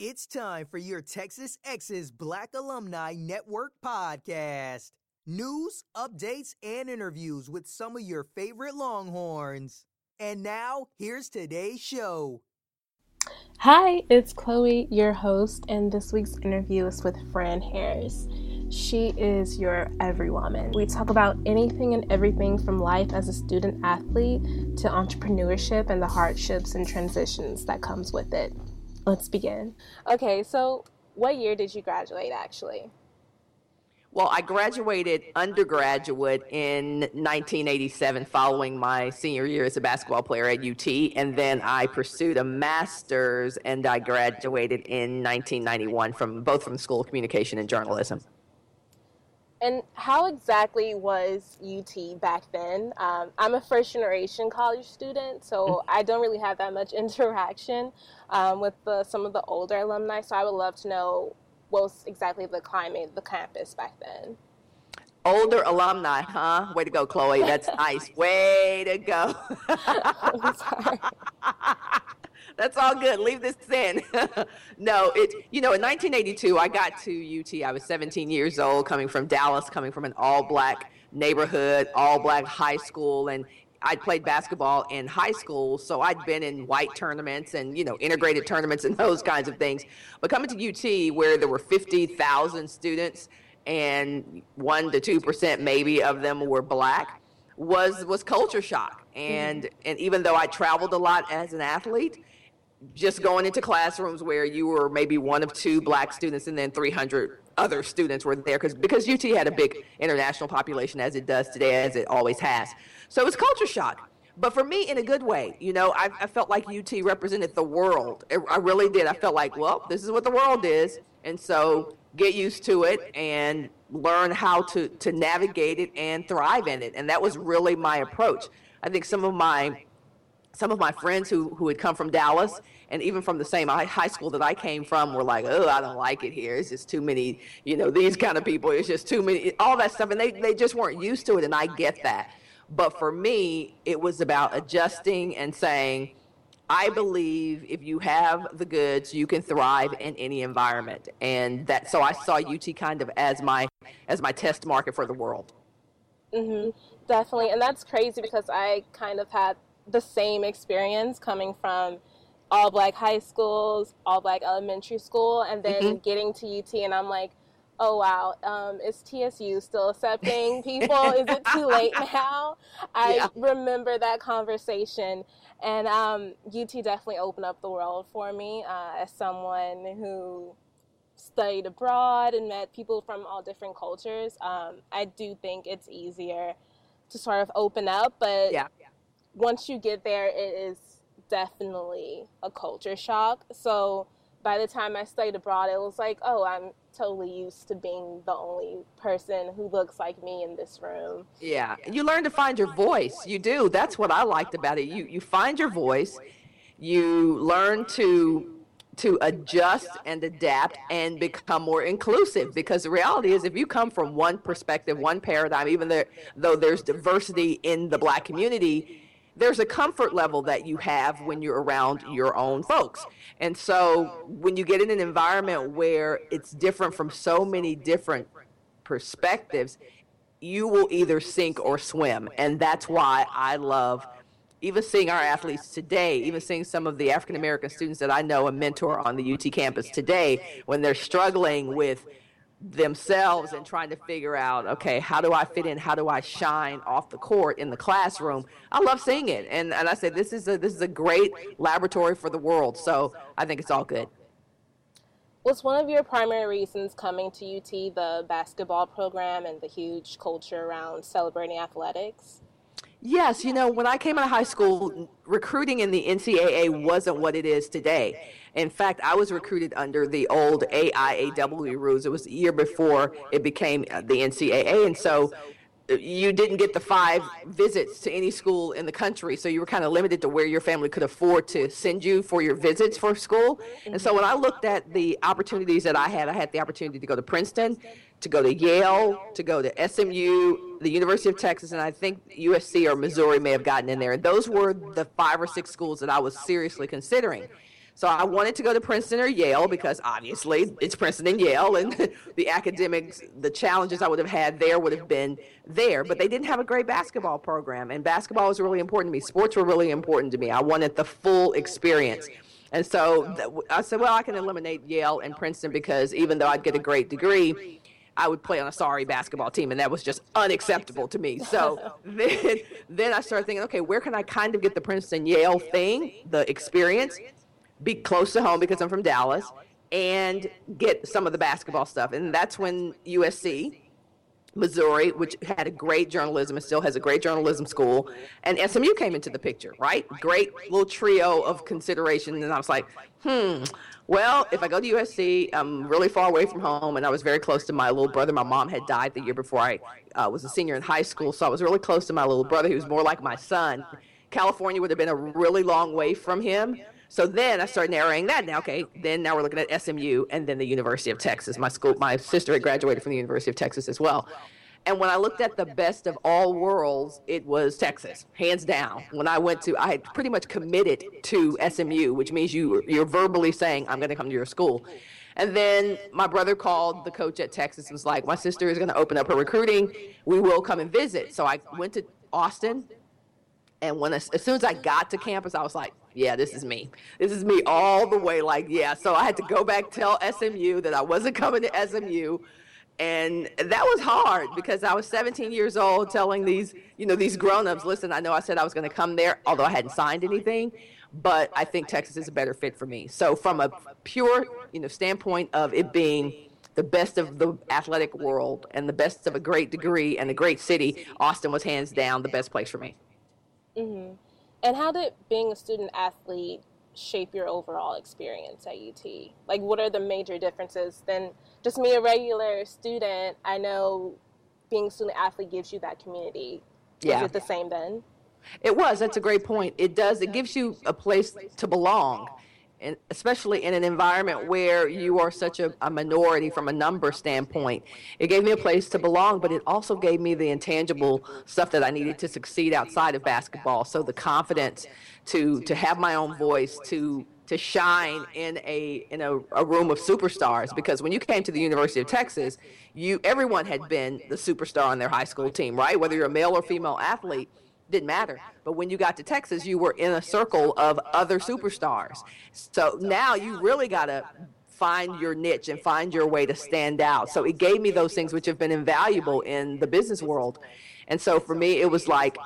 It's time for your Texas Exes Black Alumni Network podcast. News, updates, and interviews with some of your favorite Longhorns. And now, here's today's show. Hi, it's Chloe, your host, and this week's interview is with Fran Harris. She is your every woman. We talk about anything and everything from life as a student athlete to entrepreneurship and the hardships and transitions that comes with it. Let's begin. Okay, so what year did you graduate actually? Well, I graduated undergraduate in 1987 following my senior year as a basketball player at UT. And then I pursued a master's and I graduated in 1991 from both from the School of Communication and Journalism. And how exactly was UT back then? Um, I'm a first generation college student, so mm-hmm. I don't really have that much interaction um, with the, some of the older alumni. So I would love to know what was exactly the climate of the campus back then. Older alumni, huh? Way to go, Chloe. That's nice. Way to go. That's all good. Leave this in. no, it. You know, in 1982, I got to UT. I was 17 years old, coming from Dallas, coming from an all-black neighborhood, all-black high school, and I'd played basketball in high school, so I'd been in white tournaments and you know integrated tournaments and those kinds of things. But coming to UT, where there were 50,000 students and one to two percent maybe of them were black, was was culture shock. And mm-hmm. and even though I traveled a lot as an athlete, just going into classrooms where you were maybe one of two black students and then 300 other students were there because because UT had a big international population as it does today as it always has. So it was culture shock. But for me, in a good way, you know, I, I felt like UT represented the world. I really did. I felt like, well, this is what the world is, and so get used to it and learn how to to navigate it and thrive in it. And that was really my approach. I think some of my some of my friends who, who had come from Dallas and even from the same high school that I came from were like, oh, I don't like it here. It's just too many, you know, these kind of people. It's just too many, all that stuff. And they, they just weren't used to it. And I get that. But for me, it was about adjusting and saying, I believe if you have the goods, you can thrive in any environment. And that, so I saw UT kind of as my, as my test market for the world. Mm-hmm. Definitely. And that's crazy because I kind of had the same experience coming from all black high schools, all black elementary school, and then mm-hmm. getting to UT, and I'm like, oh wow, um, is TSU still accepting people? is it too late now? I yeah. remember that conversation, and um, UT definitely opened up the world for me uh, as someone who studied abroad and met people from all different cultures. Um, I do think it's easier to sort of open up, but yeah once you get there, it is definitely a culture shock. So by the time I studied abroad, it was like, oh, I'm totally used to being the only person who looks like me in this room. Yeah, you learn to find your voice. You do. That's what I liked about it. You you find your voice. You learn to to adjust and adapt and become more inclusive because the reality is if you come from one perspective one paradigm even there, though there's diversity in the black community there's a comfort level that you have when you're around your own folks. And so when you get in an environment where it's different from so many different perspectives, you will either sink or swim. And that's why I love even seeing our athletes today, even seeing some of the African American students that I know and mentor on the UT campus today, when they're struggling with themselves and trying to figure out okay how do i fit in? How do i shine off the court in the classroom? I love seeing it and and i said this is a this is a great laboratory for the world. So i think it's all good. Was one of your primary reasons coming to ut the basketball program and the huge culture around celebrating athletics Yes, you know, when I came out of high school, recruiting in the NCAA wasn't what it is today. In fact, I was recruited under the old AIAW rules. It was a year before it became the NCAA. And so uh, you didn't get the five visits to any school in the country, so you were kind of limited to where your family could afford to send you for your visits for school. And so when I looked at the opportunities that I had, I had the opportunity to go to Princeton, to go to Yale, to go to SMU, the University of Texas, and I think USC or Missouri may have gotten in there. And those were the five or six schools that I was seriously considering. So I wanted to go to Princeton or Yale because obviously it's Princeton and Yale, and the academics, the challenges I would have had there would have been there. But they didn't have a great basketball program, and basketball was really important to me. Sports were really important to me. I wanted the full experience. And so I said, well, I can eliminate Yale and Princeton because even though I'd get a great degree, I would play on a sorry basketball team, and that was just unacceptable to me. So then, then I started thinking, okay, where can I kind of get the Princeton Yale thing, the experience? be close to home because I'm from Dallas, and get some of the basketball stuff. And that's when USC, Missouri, which had a great journalism and still has a great journalism school, and SMU came into the picture, right? Great little trio of consideration. And I was like, hmm, well, if I go to USC, I'm really far away from home, and I was very close to my little brother. My mom had died the year before I uh, was a senior in high school, so I was really close to my little brother, He was more like my son. California would have been a really long way from him. So then I started narrowing that Now, Okay, then now we're looking at SMU and then the University of Texas. My school, my sister had graduated from the University of Texas as well. And when I looked at the best of all worlds, it was Texas, hands down. When I went to, I had pretty much committed to SMU, which means you you're verbally saying I'm going to come to your school. And then my brother called the coach at Texas and was like, "My sister is going to open up her recruiting. We will come and visit." So I went to Austin, and when as soon as I got to campus, I was like, yeah, this is me. This is me all the way. Like, yeah. So I had to go back tell SMU that I wasn't coming to SMU, and that was hard because I was 17 years old, telling these, you know, these grown-ups, listen, I know I said I was going to come there, although I hadn't signed anything, but I think Texas is a better fit for me. So from a pure, you know, standpoint of it being the best of the athletic world and the best of a great degree and a great city, Austin was hands down the best place for me. Mm-hmm. And how did being a student athlete shape your overall experience at UT? Like, what are the major differences than just me, a regular student? I know being a student athlete gives you that community. Yeah. Is it the same then? It was. That's a great point. It does. It gives you a place to belong and especially in an environment where you are such a, a, minority from a number standpoint. It gave me a place to belong, but it also gave me the intangible stuff that I needed to succeed outside of basketball. So the confidence to to have my own voice, to to shine in a in a, a room of superstars. Because when you came to the University of Texas, you everyone had been the superstar on their high school team, right? Whether you're a male or female athlete didn't matter. But when you got to Texas, you were in a circle of other superstars. So now you really got to find your niche and find your way to stand out. So it gave me those things which have been invaluable in the business world. And so for me, it was like,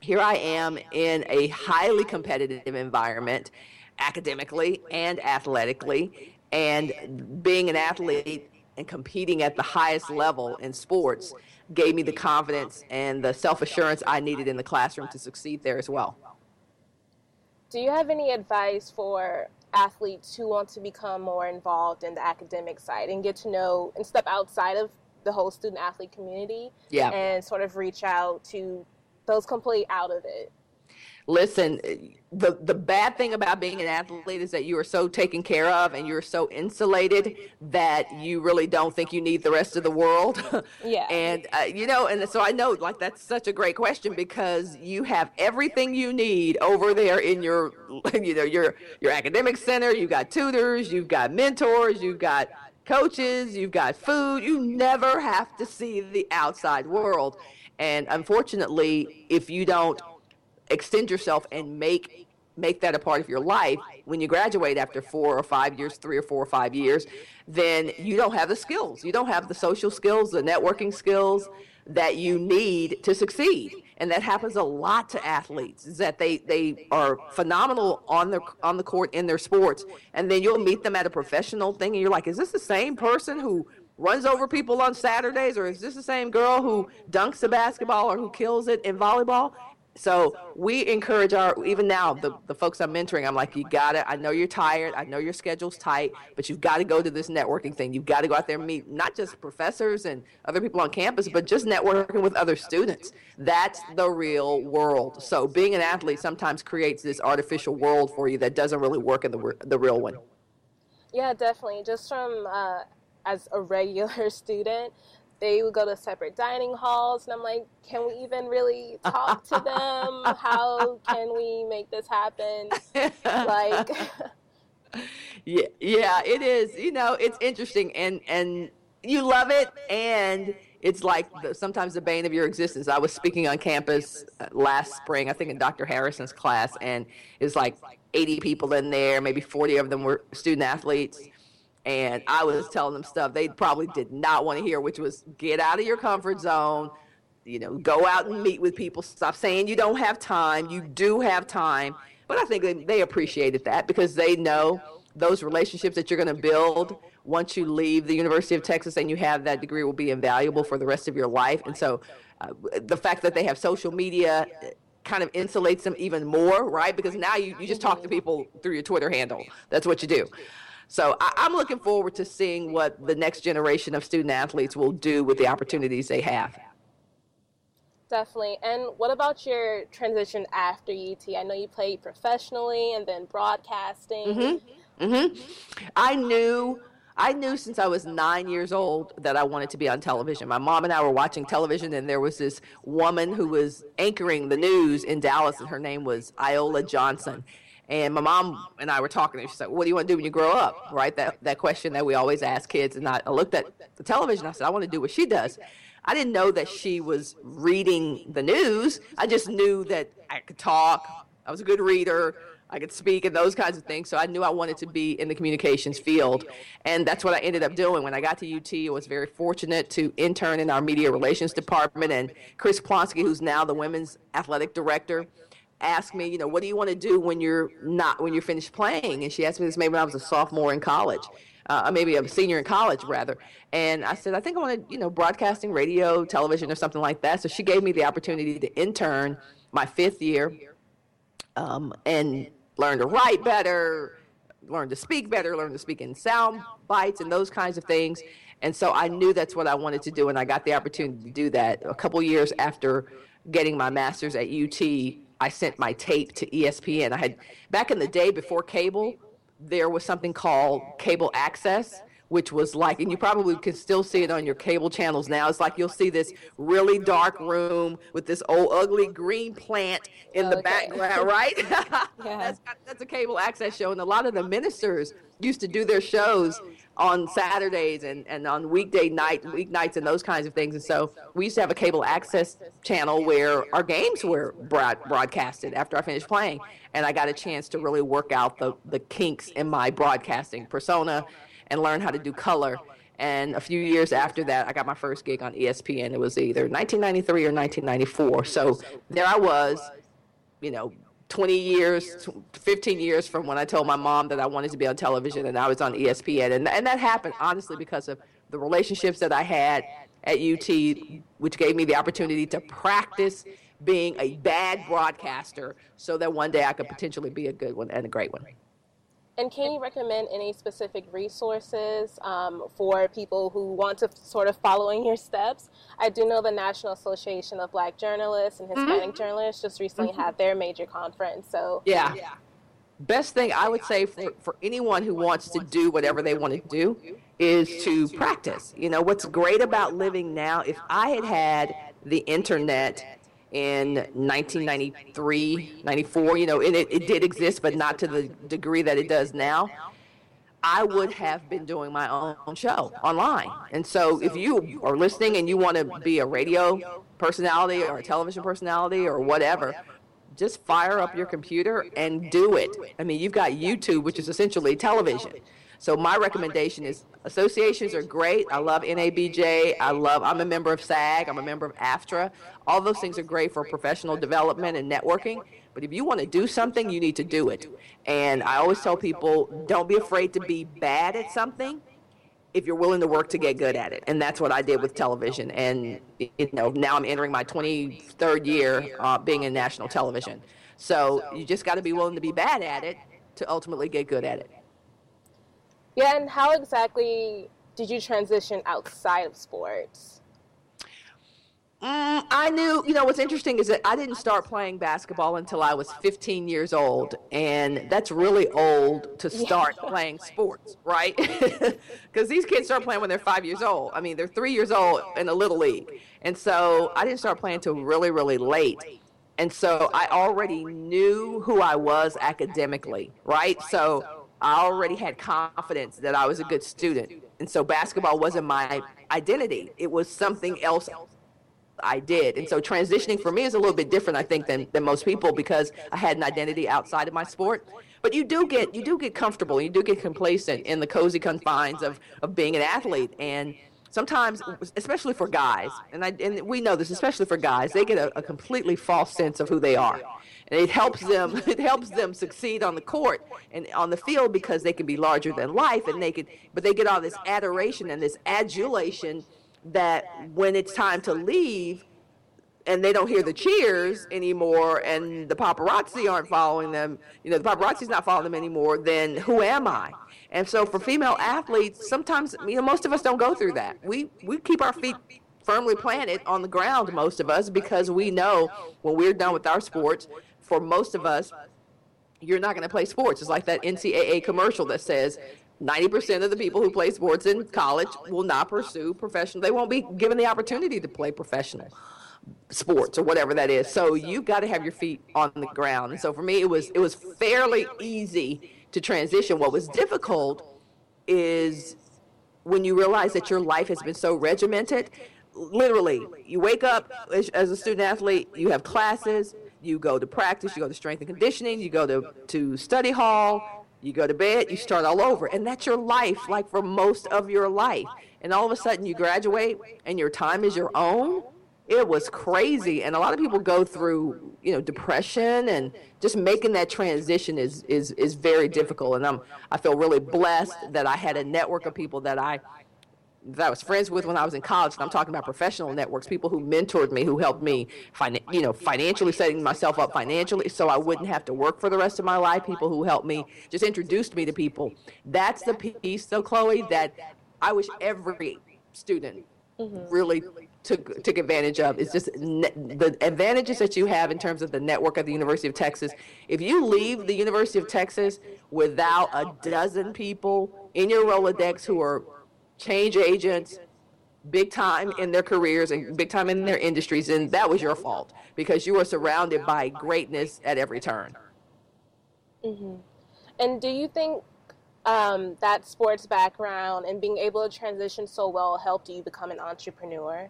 here I am in a highly competitive environment, academically and athletically. And being an athlete and competing at the highest level in sports gave me the confidence and the self assurance I needed in the classroom to succeed there as well. Do you have any advice for athletes who want to become more involved in the academic side and get to know and step outside of the whole student athlete community yeah. and sort of reach out to those completely out of it? Listen, the the bad thing about being an athlete is that you are so taken care of and you're so insulated that you really don't think you need the rest of the world. Yeah. and uh, you know, and so I know like that's such a great question because you have everything you need over there in your you know your your academic center. You've got tutors, you've got mentors, you've got coaches, you've got food. You never have to see the outside world. And unfortunately, if you don't extend yourself and make make that a part of your life when you graduate after four or five years, three or four or five years, then you don't have the skills. You don't have the social skills, the networking skills that you need to succeed. And that happens a lot to athletes is that they, they are phenomenal on the on the court in their sports. And then you'll meet them at a professional thing and you're like, is this the same person who runs over people on Saturdays, or is this the same girl who dunks the basketball or who kills it in volleyball? So we encourage our, even now, the, the folks I'm mentoring, I'm like, you got it. I know you're tired. I know your schedule's tight, but you've got to go to this networking thing. You've got to go out there and meet not just professors and other people on campus, but just networking with other students. That's the real world. So being an athlete sometimes creates this artificial world for you that doesn't really work in the, the real one. Yeah, definitely. Just from uh, as a regular student, they would go to separate dining halls and i'm like can we even really talk to them how can we make this happen like yeah, yeah, it is. You know, it's interesting, and and you love it, and it's like the, sometimes the bane of your existence. I was speaking on campus uh, last spring, I think in Dr. Harrison's class, and it's like 80 people in there, maybe 40 of them were student athletes. And I was telling them stuff they probably did not want to hear, which was get out of your comfort zone, you know, go out and meet with people. Stop saying you don't have time. You do have time. But I think they, they appreciated that because they know those relationships that you're going to build once you leave the University of Texas and you have that degree will be invaluable for the rest of your life. And so uh, the fact that they have social media kind of insulates them even more, right? Because now you, you just talk to people through your Twitter handle. That's what you do. So I, I'm looking forward to seeing what the next generation of student athletes will do with the opportunities they have. Definitely. And what about your transition after UT? I know you played professionally and then broadcasting. Mm-hmm. Mm-hmm. I knew I knew since I was nine years old that I wanted to be on television. My mom and I were watching television, and there was this woman who was anchoring the news in Dallas, and her name was Iola Johnson. And my mom and I were talking, and she's like, "What do you want to do when you grow up?" Right? That that question that we always ask kids. And I, I looked at the television. I said, "I want to do what she does." I didn't know that she was reading the news. I just knew that I could talk. I was a good reader. I could speak and those kinds of things. So I knew I wanted to be in the communications field. And that's what I ended up doing. When I got to UT, I was very fortunate to intern in our media relations department. And Chris Plonsky, who's now the women's athletic director, asked me, you know, what do you want to do when you're not, when you're finished playing? And she asked me this maybe when I was a sophomore in college. Uh, maybe a senior in college rather. And I said, I think I want to, you know, broadcasting, radio, television, or something like that. So she gave me the opportunity to intern my fifth year um, and learn to write better, learn to speak better, learn to speak in sound bites and those kinds of things. And so I knew that's what I wanted to do, and I got the opportunity to do that. A couple years after getting my master's at UT, I sent my tape to ESPN. I had back in the day before cable, there was something called cable access which was like, and you probably can still see it on your cable channels now. It's like you'll see this really dark room with this old ugly green plant in the background, right? yeah. that's, that's a cable access show. And a lot of the ministers used to do their shows on Saturdays and, and on weekday night, weeknights and those kinds of things. And so we used to have a cable access channel where our games were broad, broadcasted after I finished playing. And I got a chance to really work out the, the kinks in my broadcasting persona and learn how to do color. And a few years after that, I got my first gig on ESPN. It was either 1993 or 1994. So there I was, you know, 20 years, 15 years from when I told my mom that I wanted to be on television and I was on ESPN. And, and that happened, honestly, because of the relationships that I had at UT, which gave me the opportunity to practice being a bad broadcaster so that one day I could potentially be a good one and a great one. And can you recommend any specific resources um, for people who want to sort of follow in your steps? I do know the National Association of Black Journalists and Hispanic mm-hmm. Journalists just recently mm-hmm. had their major conference. So yeah. yeah. Best thing I would say for, for anyone who wants to do whatever they want to do is to practice. You know, what's great about living now, if I had had the internet in 1993, 94, you know, and it, it did exist, but not to the degree that it does now. I would have been doing my own show online. And so if you are listening and you want to be a radio personality or a television personality or whatever, just fire up your computer and do it. I mean, you've got YouTube, which is essentially television. So my recommendation is associations are great. I love NABJ. I love, I'm a member of SAG. I'm a member of AFTRA. All those things are great for professional development and networking. But if you want to do something, you need to do it. And I always tell people, don't be afraid to be bad at something if you're willing to work to get good at it. And that's what I did with television. And, you know, now I'm entering my 23rd year uh, being in national television. So you just got to be willing to be bad at it to ultimately get good at it. Yeah, and how exactly did you transition outside of sports? Mm, I knew, you know, what's interesting is that I didn't start playing basketball until I was 15 years old. And that's really old to start yeah. playing sports, right? Because these kids start playing when they're five years old. I mean, they're three years old in a little league. And so I didn't start playing until really, really late. And so I already knew who I was academically, right? So I already had confidence that I was a good student. And so basketball wasn't my identity. It was something else I did. And so transitioning for me is a little bit different, I think, than, than most people because I had an identity outside of my sport. But you do get you do get comfortable, you do get complacent in the cozy confines of, of being an athlete. And sometimes, especially for guys, and I and we know this, especially for guys, they get a, a completely false sense of who they are. And it helps them it helps them succeed on the court and on the field because they can be larger than life and they can but they get all this adoration and this adulation that when it's time to leave and they don't hear the cheers anymore and the paparazzi aren't following them you know the paparazzi's not following them anymore then who am i? And so for female athletes sometimes you know most of us don't go through that. We we keep our feet firmly planted on the ground most of us because we know when we're done with our sports for most of us you're not going to play sports it's like that ncaa commercial that says 90% of the people who play sports in college will not pursue professional. They won't be given the opportunity to play professional sports or whatever that is. So you've got to have your feet on the ground. And so for me, it was it was fairly easy to transition. What was difficult is when you realize that your life has been so regimented. Literally, you wake up as, as a student athlete, you have classes, you go to practice, you go to strength and conditioning, you go to, to study hall, you go to bed, you start all over. And that's your life, like for most of your life. And all of a sudden you graduate and your time is your own. It was crazy. And a lot of people go through, you know, depression and just making that transition is is is very difficult. And I'm I feel really blessed that I had a network of people that I that I was friends with when I was in college, and I'm talking about professional networks, people who mentored me, who helped me, fin- you know, financially setting myself up financially, so I wouldn't have to work for the rest of my life. People who helped me, just introduced me to people. That's the piece, though, Chloe, that I wish every student mm-hmm. really took took advantage of. It's just ne- the advantages that you have in terms of the network of the University of Texas. If you leave the University of Texas without a dozen people in your Rolodex who are change agents big time in their careers and big time in their industries and that was your fault because you were surrounded by greatness at every turn. Mm-hmm. and do you think um, that sports background and being able to transition so well helped you become an entrepreneur?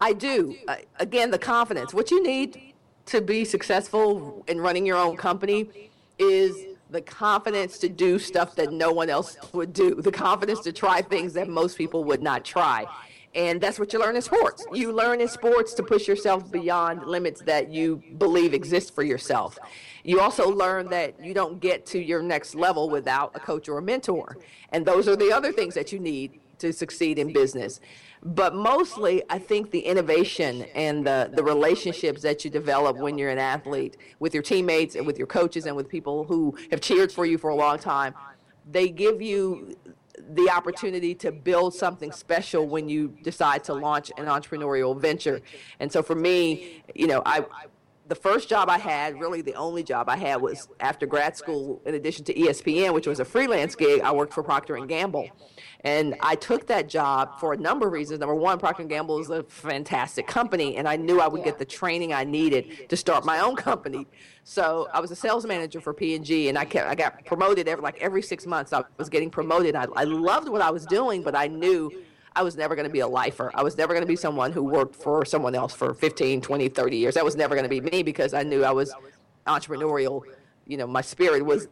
I do. Uh, again the confidence. What you need to be successful in running your own company is the confidence to do stuff that no one else would do, the confidence to try things that most people would not try. And that's what you learn in sports. You learn in sports to push yourself beyond limits that you believe exist for yourself. You also learn that you don't get to your next level without a coach or a mentor. And those are the other things that you need to succeed in business. But mostly, I think the innovation and the, the relationships that you develop when you're an athlete with your teammates and with your coaches and with people who have cheered for you for a long time, they give you the opportunity to build something special when you decide to launch an entrepreneurial venture. And so for me, you know, I the first job I had, really the only job I had was after grad school in addition to ESPN, which was a freelance gig, I worked for Procter and Gamble. And I took that job for a number of reasons. Number one, Procter & Gamble is a fantastic company, and I knew I would get the training I needed to start my own company. So I was a sales manager for P&G, and I kept I got promoted every like every six months. I was getting promoted. I, I loved what I was doing, but I knew I was never going to be a lifer. I was never going to be someone who worked for someone else for 15, 20, 30 years. That was never going to be me because I knew I was entrepreneurial. You know, my spirit was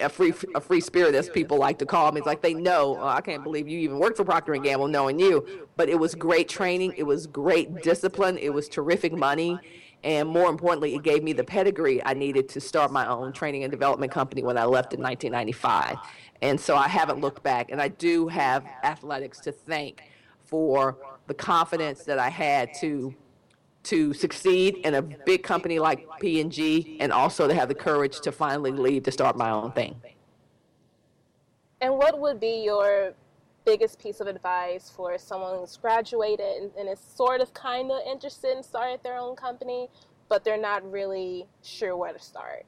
a free a free spirit as people like to call me. It's like they know. Oh, I can't believe you even worked for Procter and Gamble, knowing you. But it was great training. It was great discipline. It was terrific money, and more importantly, it gave me the pedigree I needed to start my own training and development company when I left in 1995. And so I haven't looked back, and I do have athletics to thank for the confidence that I had to to succeed in a big company like P&G and also to have the courage to finally leave to start my own thing. And what would be your biggest piece of advice for someone who's graduated and, and is sort of kind of interested in starting their own company, but they're not really sure where to start?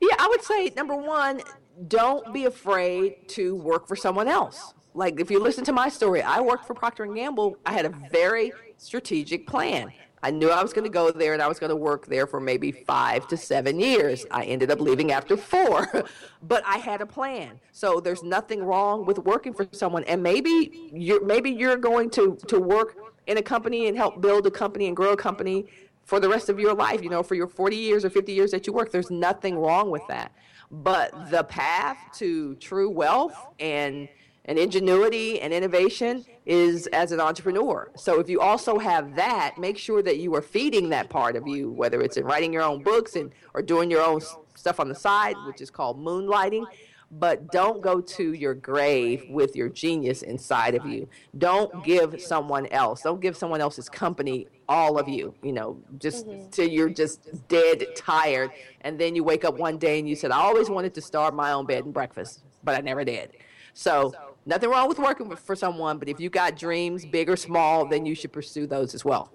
Yeah, I would say number one, don't be afraid to work for someone else. Like if you listen to my story, I worked for Procter and Gamble. I had a very strategic plan. I knew I was going to go there and I was going to work there for maybe five to seven years. I ended up leaving after four, but I had a plan. So there's nothing wrong with working for someone. And maybe you're maybe you're going to to work in a company and help build a company and grow a company for the rest of your life. You know, for your 40 years or 50 years that you work. There's nothing wrong with that. But the path to true wealth and and ingenuity and innovation is as an entrepreneur. So if you also have that, make sure that you are feeding that part of you, whether it's in writing your own books and or doing your own stuff on the side, which is called moonlighting. But don't go to your grave with your genius inside of you. Don't give someone else, don't give someone else's company all of you, you know, just mm-hmm. till you're just dead tired. And then you wake up one day and you said, I always wanted to start my own bed and breakfast, but I never did. So Nothing wrong with working for someone, but if you got dreams, big or small, then you should pursue those as well.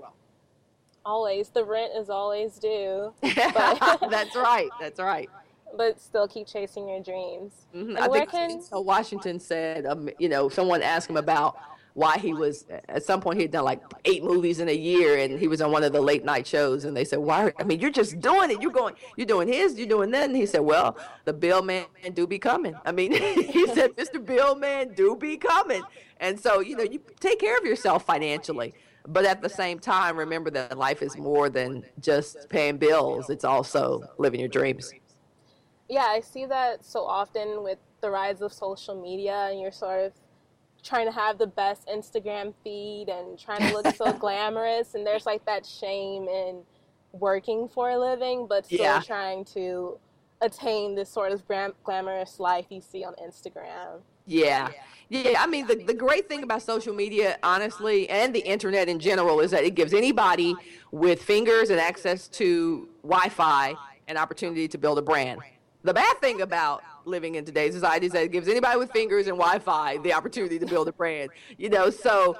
Always. The rent is always due. That's right. That's right. But still keep chasing your dreams. Mm-hmm. I think can... Washington said, um, you know, someone asked him about why he was at some point he had done like eight movies in a year and he was on one of the late night shows and they said why i mean you're just doing it. You're going you're doing his you're doing that. And he said well the bill man do be coming. I mean he said mr bill man do be coming. And so you know you take care of yourself financially but at the same time remember that life is more than just paying bills. It's also living your dreams. Yeah i see that so often with the rise of social media and you're sort of trying to have the best Instagram feed and trying to look so glamorous. And there's like that shame in working for a living, but still yeah. trying to attain this sort of glamorous life you see on Instagram. Yeah. Yeah, I mean, the, the great thing about social media, honestly, and the internet in general, is that it gives anybody with fingers and access to Wi Fi an opportunity to build a brand. The bad thing about living in today's society is that it gives anybody with fingers and Wi-Fi the opportunity to build a brand. You know, so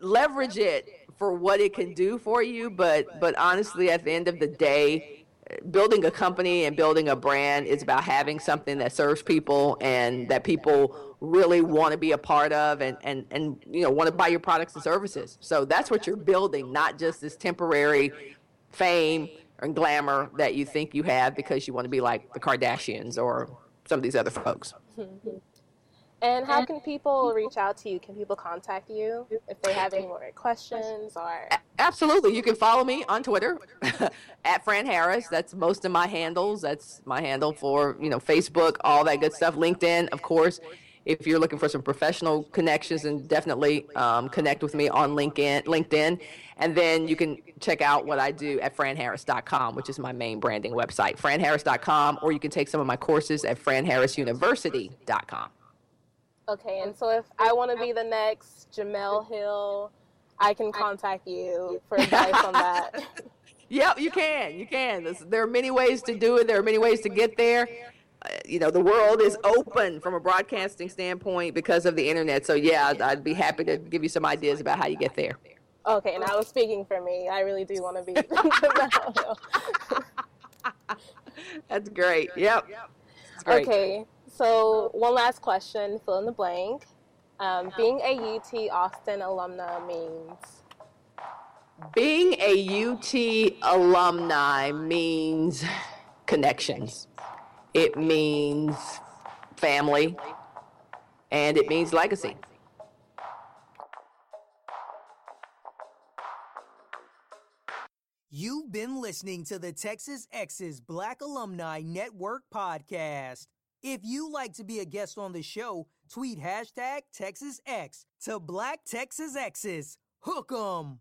leverage it for what it can do for you. But but honestly, at the end of the day, building a company and building a brand is about having something that serves people and that people really want to be a part of and, and, and you know want to buy your products and services so that's what you're building not just this temporary fame and glamour that you think you have because you want to be like the kardashians or some of these other folks. Mm-hmm. And how can people reach out to you? Can people contact you if they have any more questions or? Absolutely. You can follow me on Twitter at Fran Harris. That's most of my handles. That's my handle for, you know, Facebook, all that good stuff. LinkedIn, of course. If you're looking for some professional connections, and definitely um, connect with me on LinkedIn. LinkedIn. And then you can check out what I do at franharris.com, which is my main branding website, franharris.com, or you can take some of my courses at franharrisuniversity.com. Okay, and so if I want to be the next Jemele Hill, I can contact you for advice on that. Yep, you can. You can. There are many ways to do it. There are many ways to get there. Uh, you know, the world is open from a broadcasting standpoint because of the internet. So, yeah, I'd, I'd be happy to give you some ideas about how you get there. Okay, and I was speaking for me. I really do want to be. That's great. Yep. Great. Okay, so one last question, fill in the blank. Um, being a UT Austin alumna means? Being a UT alumni means connections. It means family, and it means legacy. You've been listening to the Texas Exes Black Alumni Network podcast. If you like to be a guest on the show, tweet hashtag TexasX to Black Texas Exes. Hook 'em!